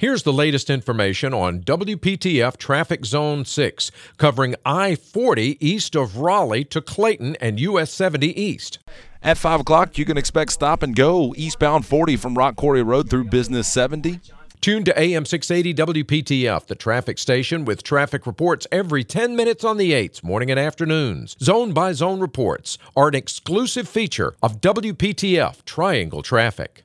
Here's the latest information on WPTF Traffic Zone 6, covering I 40 east of Raleigh to Clayton and US 70 east. At 5 o'clock, you can expect stop and go eastbound 40 from Rock Quarry Road through Business 70. Tune to AM 680 WPTF, the traffic station, with traffic reports every 10 minutes on the 8s, morning and afternoons. Zone by zone reports are an exclusive feature of WPTF Triangle Traffic.